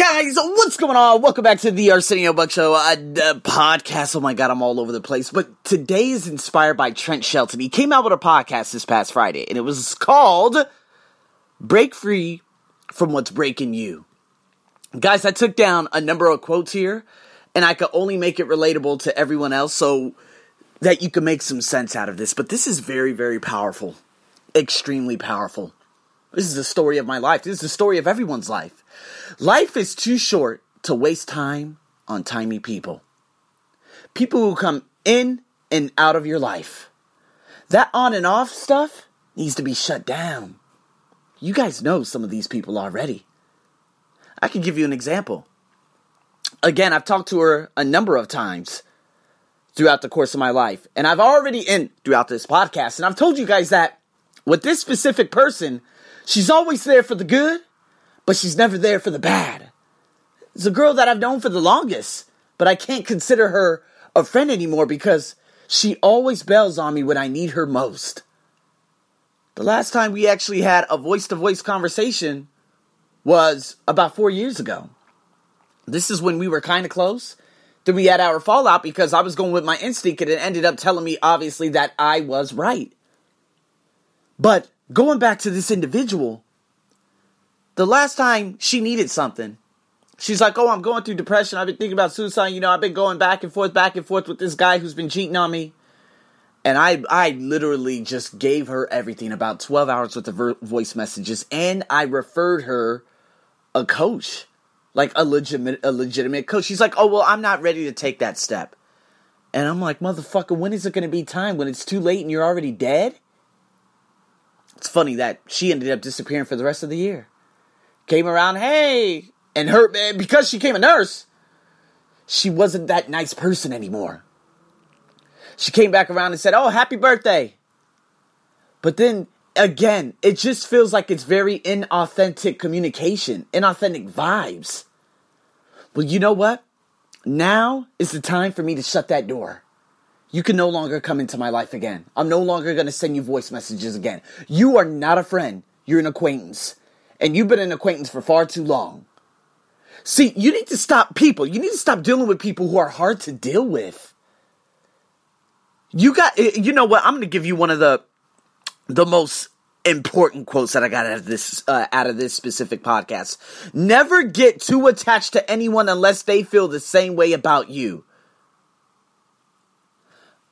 Guys, what's going on? Welcome back to the Arsenio Buck Show uh, uh, podcast. Oh my god, I'm all over the place. But today is inspired by Trent Shelton. He came out with a podcast this past Friday, and it was called Break Free from What's Breaking You. Guys, I took down a number of quotes here, and I could only make it relatable to everyone else so that you can make some sense out of this. But this is very, very powerful. Extremely powerful. This is the story of my life. This is the story of everyone's life. Life is too short to waste time on tiny people. People who come in and out of your life. That on and off stuff needs to be shut down. You guys know some of these people already. I can give you an example. Again, I've talked to her a number of times throughout the course of my life, and I've already in throughout this podcast, and I've told you guys that with this specific person, she's always there for the good but she's never there for the bad. It's a girl that I've known for the longest, but I can't consider her a friend anymore because she always bails on me when I need her most. The last time we actually had a voice to voice conversation was about four years ago. This is when we were kind of close. Then we had our fallout because I was going with my instinct and it ended up telling me, obviously, that I was right. But going back to this individual, the last time she needed something, she's like, Oh, I'm going through depression. I've been thinking about suicide. You know, I've been going back and forth, back and forth with this guy who's been cheating on me. And I, I literally just gave her everything about 12 hours worth of voice messages. And I referred her a coach, like a legitimate, a legitimate coach. She's like, Oh, well, I'm not ready to take that step. And I'm like, Motherfucker, when is it going to be time? When it's too late and you're already dead? It's funny that she ended up disappearing for the rest of the year came around, hey, and her because she came a nurse, she wasn't that nice person anymore. She came back around and said, "Oh, happy birthday." But then again, it just feels like it's very inauthentic communication, inauthentic vibes. Well, you know what? Now is the time for me to shut that door. You can no longer come into my life again. I'm no longer going to send you voice messages again. You are not a friend. You're an acquaintance and you've been an acquaintance for far too long. See, you need to stop people. You need to stop dealing with people who are hard to deal with. You got, eh, you know what? I'm going to give you one of the the most important quotes that I got out of this uh, out of this specific podcast. Never get too attached to anyone unless they feel the same way about you.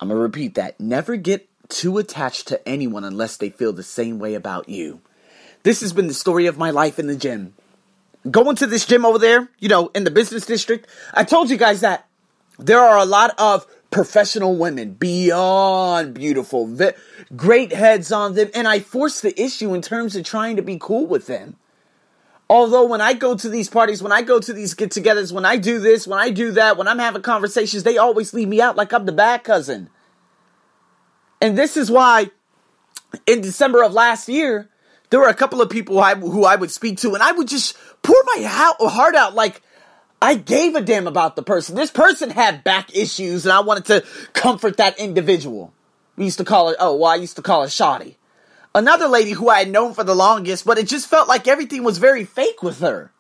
I'm going to repeat that. Never get too attached to anyone unless they feel the same way about you. This has been the story of my life in the gym. Going to this gym over there, you know, in the business district, I told you guys that there are a lot of professional women beyond beautiful, great heads on them, and I force the issue in terms of trying to be cool with them. Although when I go to these parties, when I go to these get togethers, when I do this, when I do that, when I'm having conversations, they always leave me out like I'm the bad cousin. And this is why in December of last year, there were a couple of people who I, who I would speak to, and I would just pour my heart out like I gave a damn about the person. This person had back issues, and I wanted to comfort that individual. We used to call her, oh, well, I used to call her Shoddy. Another lady who I had known for the longest, but it just felt like everything was very fake with her.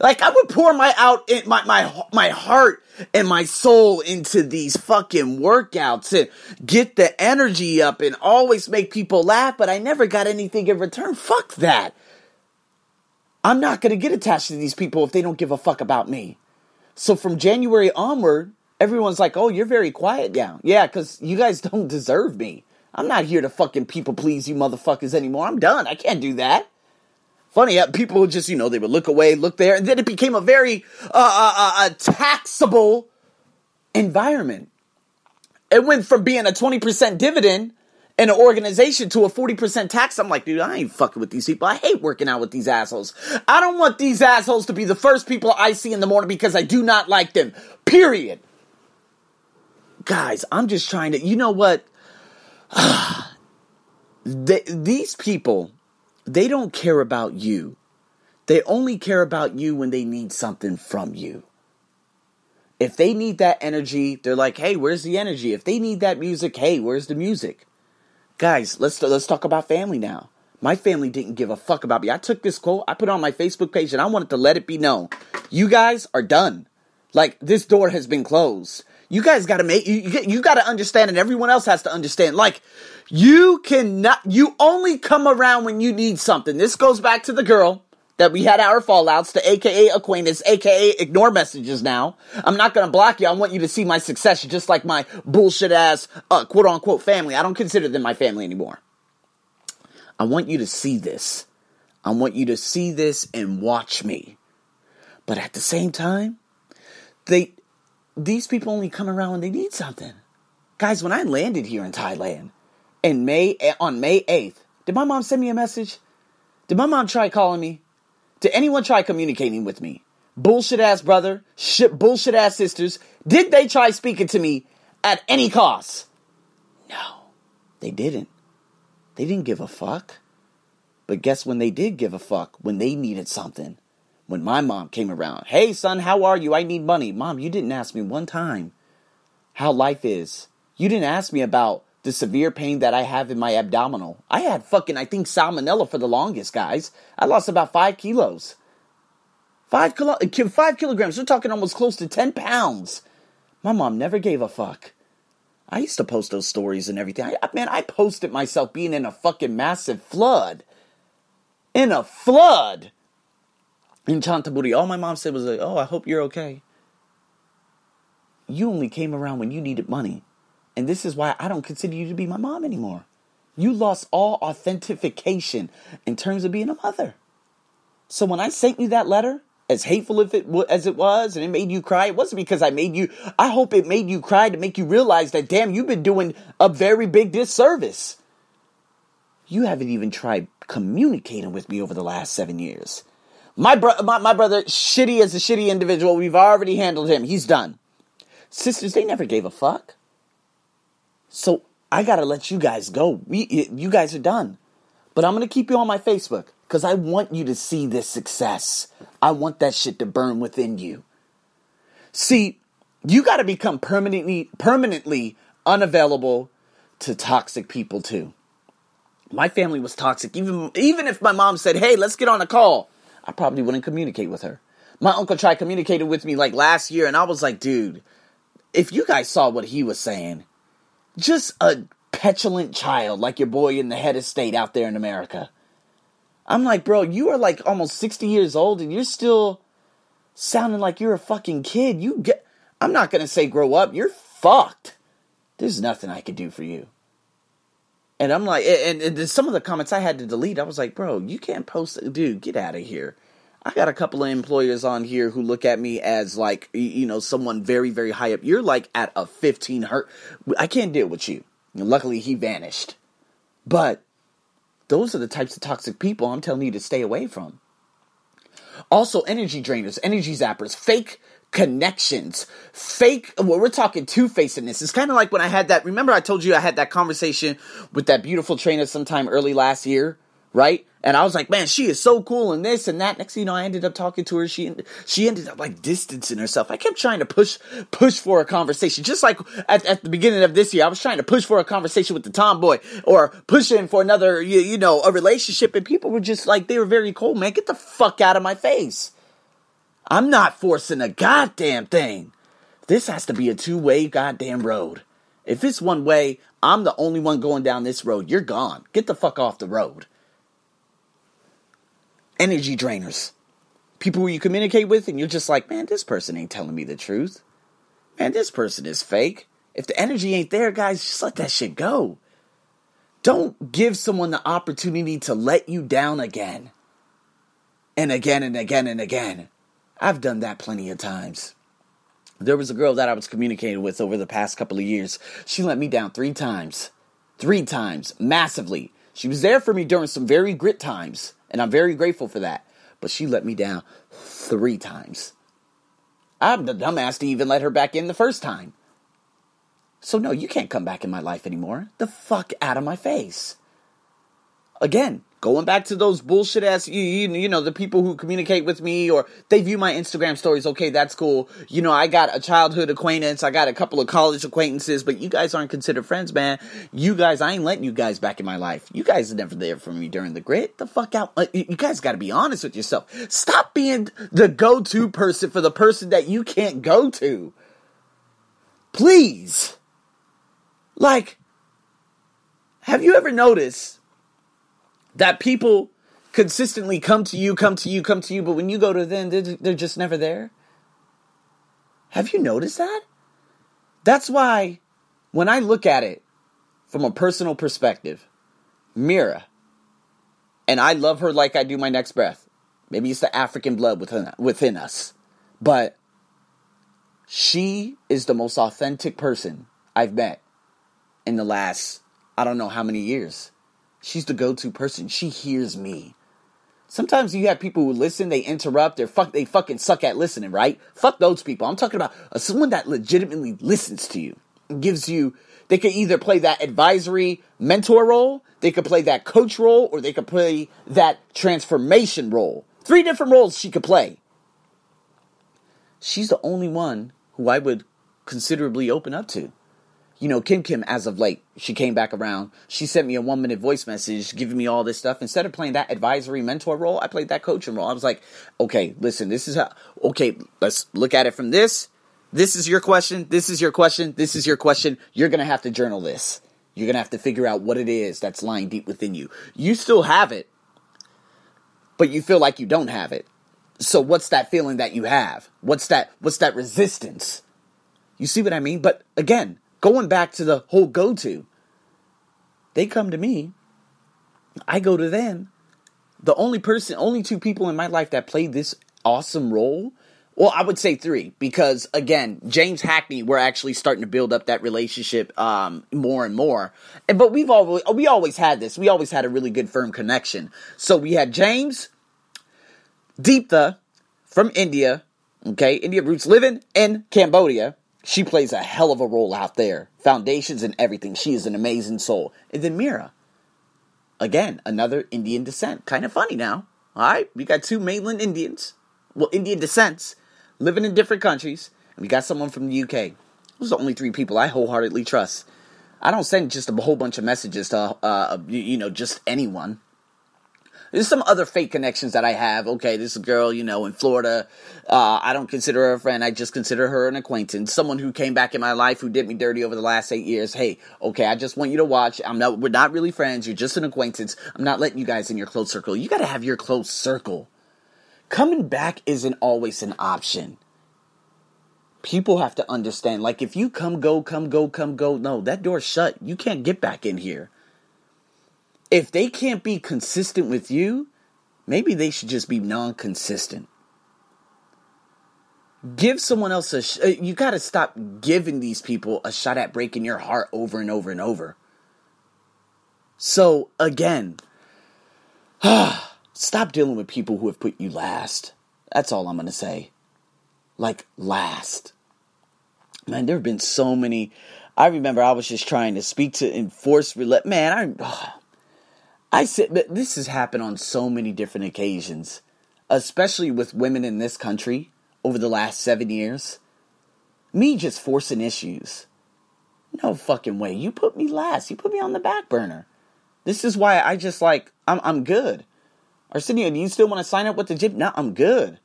Like I would pour my out my my my heart and my soul into these fucking workouts and get the energy up and always make people laugh, but I never got anything in return. Fuck that. I'm not going to get attached to these people if they don't give a fuck about me. So from January onward, everyone's like, "Oh, you're very quiet now." Yeah, cuz you guys don't deserve me. I'm not here to fucking people please you motherfuckers anymore. I'm done. I can't do that funny. People would just, you know, they would look away, look there, and then it became a very uh, uh, uh, taxable environment. It went from being a 20% dividend in an organization to a 40% tax. I'm like, dude, I ain't fucking with these people. I hate working out with these assholes. I don't want these assholes to be the first people I see in the morning because I do not like them. Period. Guys, I'm just trying to, you know what? they, these people they don't care about you. They only care about you when they need something from you. If they need that energy, they're like, "Hey, where's the energy?" If they need that music, "Hey, where's the music?" Guys, let's let's talk about family now. My family didn't give a fuck about me. I took this quote, I put it on my Facebook page, and I wanted to let it be known. You guys are done. Like, this door has been closed. You guys gotta make, you, you, you gotta understand, and everyone else has to understand. Like, you cannot, you only come around when you need something. This goes back to the girl that we had our fallouts to aka acquaintance, aka ignore messages now. I'm not gonna block you. I want you to see my success just like my bullshit ass, uh, quote unquote family. I don't consider them my family anymore. I want you to see this. I want you to see this and watch me. But at the same time, they, these people only come around when they need something. Guys, when I landed here in Thailand in May, eh, on May 8th, did my mom send me a message? Did my mom try calling me? Did anyone try communicating with me? Bullshit ass brother, shit, bullshit ass sisters. Did they try speaking to me at any cost? No, they didn't. They didn't give a fuck. But guess when they did give a fuck? When they needed something. When my mom came around. Hey, son, how are you? I need money. Mom, you didn't ask me one time how life is. You didn't ask me about the severe pain that I have in my abdominal. I had fucking, I think, salmonella for the longest, guys. I lost about five kilos. Five, kilo, uh, five kilograms. We're talking almost close to 10 pounds. My mom never gave a fuck. I used to post those stories and everything. I, man, I posted myself being in a fucking massive flood. In a flood. In Chantaburi. All my mom said was like, oh, I hope you're okay. You only came around when you needed money. And this is why I don't consider you to be my mom anymore. You lost all authentication in terms of being a mother. So when I sent you that letter, as hateful if it as it was, and it made you cry, it wasn't because I made you. I hope it made you cry to make you realize that damn, you've been doing a very big disservice. You haven't even tried communicating with me over the last seven years. My, bro- my, my brother, shitty as a shitty individual, we've already handled him. He's done. Sisters, they never gave a fuck. So I gotta let you guys go. We, you guys are done. But I'm gonna keep you on my Facebook because I want you to see this success. I want that shit to burn within you. See, you gotta become permanently permanently unavailable to toxic people too. My family was toxic. Even even if my mom said, "Hey, let's get on a call," I probably wouldn't communicate with her. My uncle tried communicating with me like last year, and I was like, "Dude, if you guys saw what he was saying, just a petulant child like your boy in the head of state out there in America. I'm like, bro, you are like almost 60 years old and you're still sounding like you're a fucking kid. You get, I'm not going to say grow up. You're fucked. There's nothing I could do for you. And I'm like, and, and some of the comments I had to delete, I was like, bro, you can't post, dude, get out of here. I got a couple of employers on here who look at me as like, you know, someone very, very high up. You're like at a 15 hurt. I can't deal with you. And luckily, he vanished. But those are the types of toxic people I'm telling you to stay away from. Also, energy drainers, energy zappers, fake connections, fake. Well, we're talking two facedness. It's kind of like when I had that. Remember, I told you I had that conversation with that beautiful trainer sometime early last year, right? And I was like, man, she is so cool and this and that. Next thing you know, I ended up talking to her. She she ended up like distancing herself. I kept trying to push push for a conversation, just like at, at the beginning of this year, I was trying to push for a conversation with the tomboy or pushing for another, you, you know, a relationship. And people were just like, they were very cold, man. Get the fuck out of my face. I'm not forcing a goddamn thing. This has to be a two way goddamn road. If it's one way, I'm the only one going down this road. You're gone. Get the fuck off the road energy drainers. People who you communicate with and you're just like, man, this person ain't telling me the truth. Man, this person is fake. If the energy ain't there, guys, just let that shit go. Don't give someone the opportunity to let you down again. And again and again and again. I've done that plenty of times. There was a girl that I was communicating with over the past couple of years. She let me down three times. Three times, massively. She was there for me during some very grit times. And I'm very grateful for that. But she let me down three times. I'm the dumbass to even let her back in the first time. So, no, you can't come back in my life anymore. The fuck out of my face. Again, Going back to those bullshit ass, you, you, you know, the people who communicate with me or they view my Instagram stories. Okay, that's cool. You know, I got a childhood acquaintance. I got a couple of college acquaintances, but you guys aren't considered friends, man. You guys, I ain't letting you guys back in my life. You guys are never there for me during the grit. The fuck out. You guys got to be honest with yourself. Stop being the go to person for the person that you can't go to. Please. Like, have you ever noticed that people consistently come to you, come to you, come to you, but when you go to them, they're, just never there? Have you noticed that? That's why when I look at it from a personal perspective, Mira, and I love her like I do my next breath. Maybe it's the African blood within, within us. But she is the most authentic person I've met in the last, I don't know how many years. She's the go-to person. She hears me. Sometimes you have people who listen, they interrupt, they fuck, they fucking suck at listening, right? Fuck those people. I'm talking about uh, someone that legitimately listens to you, gives you. They could either play that advisory mentor role, they could play that coach role, or they could play that transformation role. Three different roles she could play. She's the only one who I would considerably open up to you know, Kim Kim, as of late, she came back around. She sent me a one minute voice message giving me all this stuff. Instead of playing that advisory mentor role, I played that coaching role. I was like, okay, listen, this is how, okay, let's look at it from this. This is your question. This is your question. This is your question. You're going to have to journal this. You're going to have to figure out what it is that's lying deep within you. You still have it, but you feel like you don't have it. So what's that feeling that you have? What's that, what's that resistance? You see what I mean? But again, going back to the whole go to, they come to me, I go to them. The only person, only two people in my life that played this awesome role. Well, I would say three because again, James Hackney, we're actually starting to build up that relationship um, more and more. And, but we've always we always had this. We always had a really good firm connection. So we had James, Deeptha from India, okay, India roots living in Cambodia. She plays a hell of a role out there. Foundations and everything. She is an amazing soul. And then Mira. Again, another Indian descent. Kind of funny now. All right, we got two mainland Indians, well, Indian descents, living in different countries, and we got someone from the UK. Those are the only three people I wholeheartedly trust. I don't send just a whole bunch of messages to, uh, you know, just anyone. There's some other fake connections that I have. Okay, this girl, you know, in Florida. Uh, I don't consider her a friend. I just consider her an acquaintance. Someone who came back in my life who did me dirty over the last eight years. Hey, okay, I just want you to watch. I'm not. We're not really friends. You're just an acquaintance. I'm not letting you guys in your close circle. You got to have your close circle. Coming back isn't always an option people have to understand like if you come go come go come go no that door's shut you can't get back in here if they can't be consistent with you, maybe they should just be non consistent. Give someone else a sh- uh, you got to stop giving these people a shot at breaking your heart over and over and over. So, again, stop dealing with people who have put you last. That's all I'm going to say. Like, last. Man, there have been so many. I remember I was just trying to speak to enforce. Relate. Man, I. I said, but this has happened on so many different occasions, especially with women in this country over the last seven years. Me just forcing issues. No fucking way. You put me last. You put me on the back burner. This is why I just like, I'm, I'm good. Arsenio, do you still want to sign up with the gym? No, I'm good.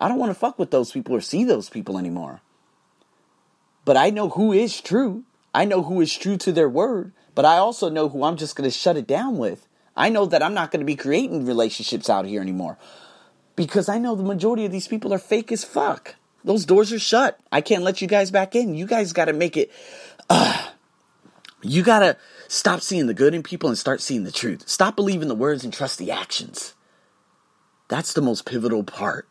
I don't want to fuck with those people or see those people anymore. But I know who is true. I know who is true to their word. But I also know who I'm just going to shut it down with. I know that I'm not going to be creating relationships out here anymore because I know the majority of these people are fake as fuck. Those doors are shut. I can't let you guys back in. You guys got to make it. Uh, you got to stop seeing the good in people and start seeing the truth. Stop believing the words and trust the actions. That's the most pivotal part.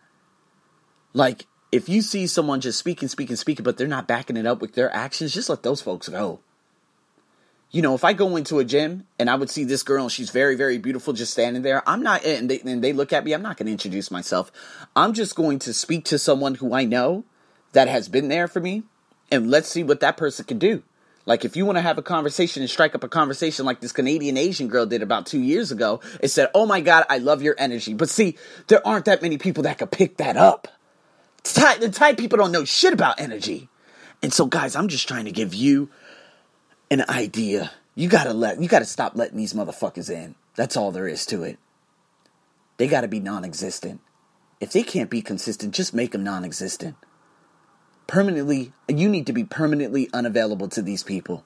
Like, if you see someone just speaking, speaking, speaking, but they're not backing it up with their actions, just let those folks go you know, if I go into a gym and I would see this girl and she's very, very beautiful just standing there, I'm not, eh, and they, and they look at me, I'm not going to introduce myself. I'm just going to speak to someone who I know that has been there for me and let's see what that person can do. Like if you want to have a conversation and strike up a conversation like this Canadian Asian girl did about two years ago, it said, "Oh my God, I love your energy." But see, there aren't that many people that could pick that up. Thai, the Thai people don't know shit about energy, and so guys, I'm just trying to give you an idea. You gotta let, you gotta stop letting these motherfuckers in. That's all there is to it. They gotta be non-existent. If they can't be consistent, just make them non-existent permanently you need to be permanently unavailable to these people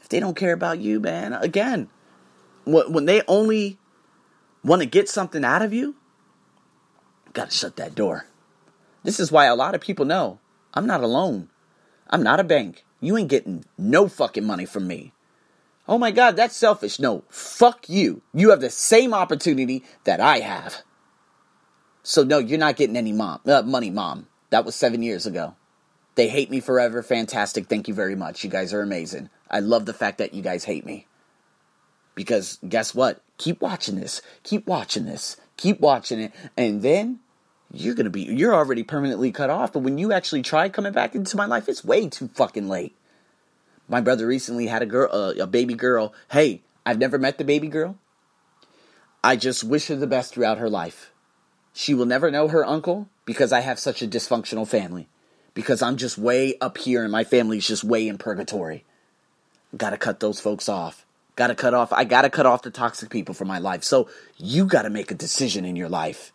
if they don't care about you man again when they only want to get something out of you gotta shut that door this is why a lot of people know i'm not alone i'm not a bank you ain't getting no fucking money from me oh my god that's selfish no fuck you you have the same opportunity that i have so no you're not getting any mom uh, money mom that was seven years ago. They hate me forever. Fantastic. Thank you very much. You guys are amazing. I love the fact that you guys hate me. Because guess what? Keep watching this. Keep watching this. Keep watching it. And then you're to be, you're already permanently cut off. But when you actually try coming back into my life, it's way too fucking late. My brother recently had a girl, uh, a baby girl. Hey, I've never met the baby girl. I just wish her the best throughout her life. She will never know her uncle because I have such a dysfunctional family. Because I'm just way up here and my family's just way in purgatory. Gotta cut those folks off. Gotta cut off. I gotta cut off the toxic people from my life. So you gotta make a decision in your life.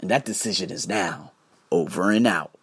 And that decision is now. Over and out.